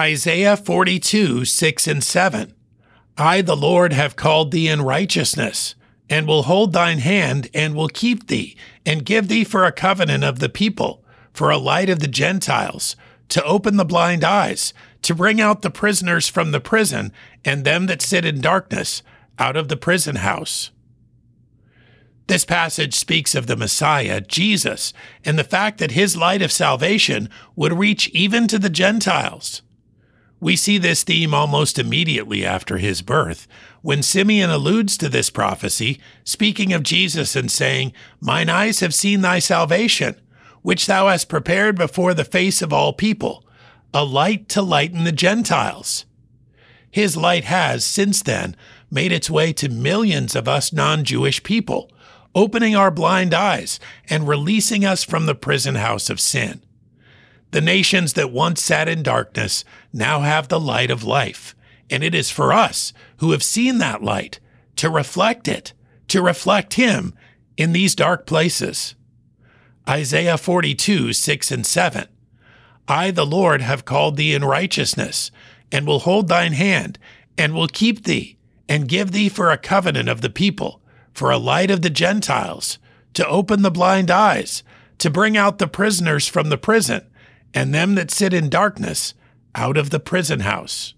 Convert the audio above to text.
Isaiah 42, 6 and 7. I, the Lord, have called thee in righteousness, and will hold thine hand, and will keep thee, and give thee for a covenant of the people, for a light of the Gentiles, to open the blind eyes, to bring out the prisoners from the prison, and them that sit in darkness out of the prison house. This passage speaks of the Messiah, Jesus, and the fact that his light of salvation would reach even to the Gentiles. We see this theme almost immediately after his birth, when Simeon alludes to this prophecy, speaking of Jesus and saying, Mine eyes have seen thy salvation, which thou hast prepared before the face of all people, a light to lighten the Gentiles. His light has, since then, made its way to millions of us non Jewish people, opening our blind eyes and releasing us from the prison house of sin. The nations that once sat in darkness now have the light of life, and it is for us who have seen that light to reflect it, to reflect Him in these dark places. Isaiah 42, 6 and 7. I, the Lord, have called thee in righteousness, and will hold thine hand, and will keep thee, and give thee for a covenant of the people, for a light of the Gentiles, to open the blind eyes, to bring out the prisoners from the prison, and them that sit in darkness out of the prison house.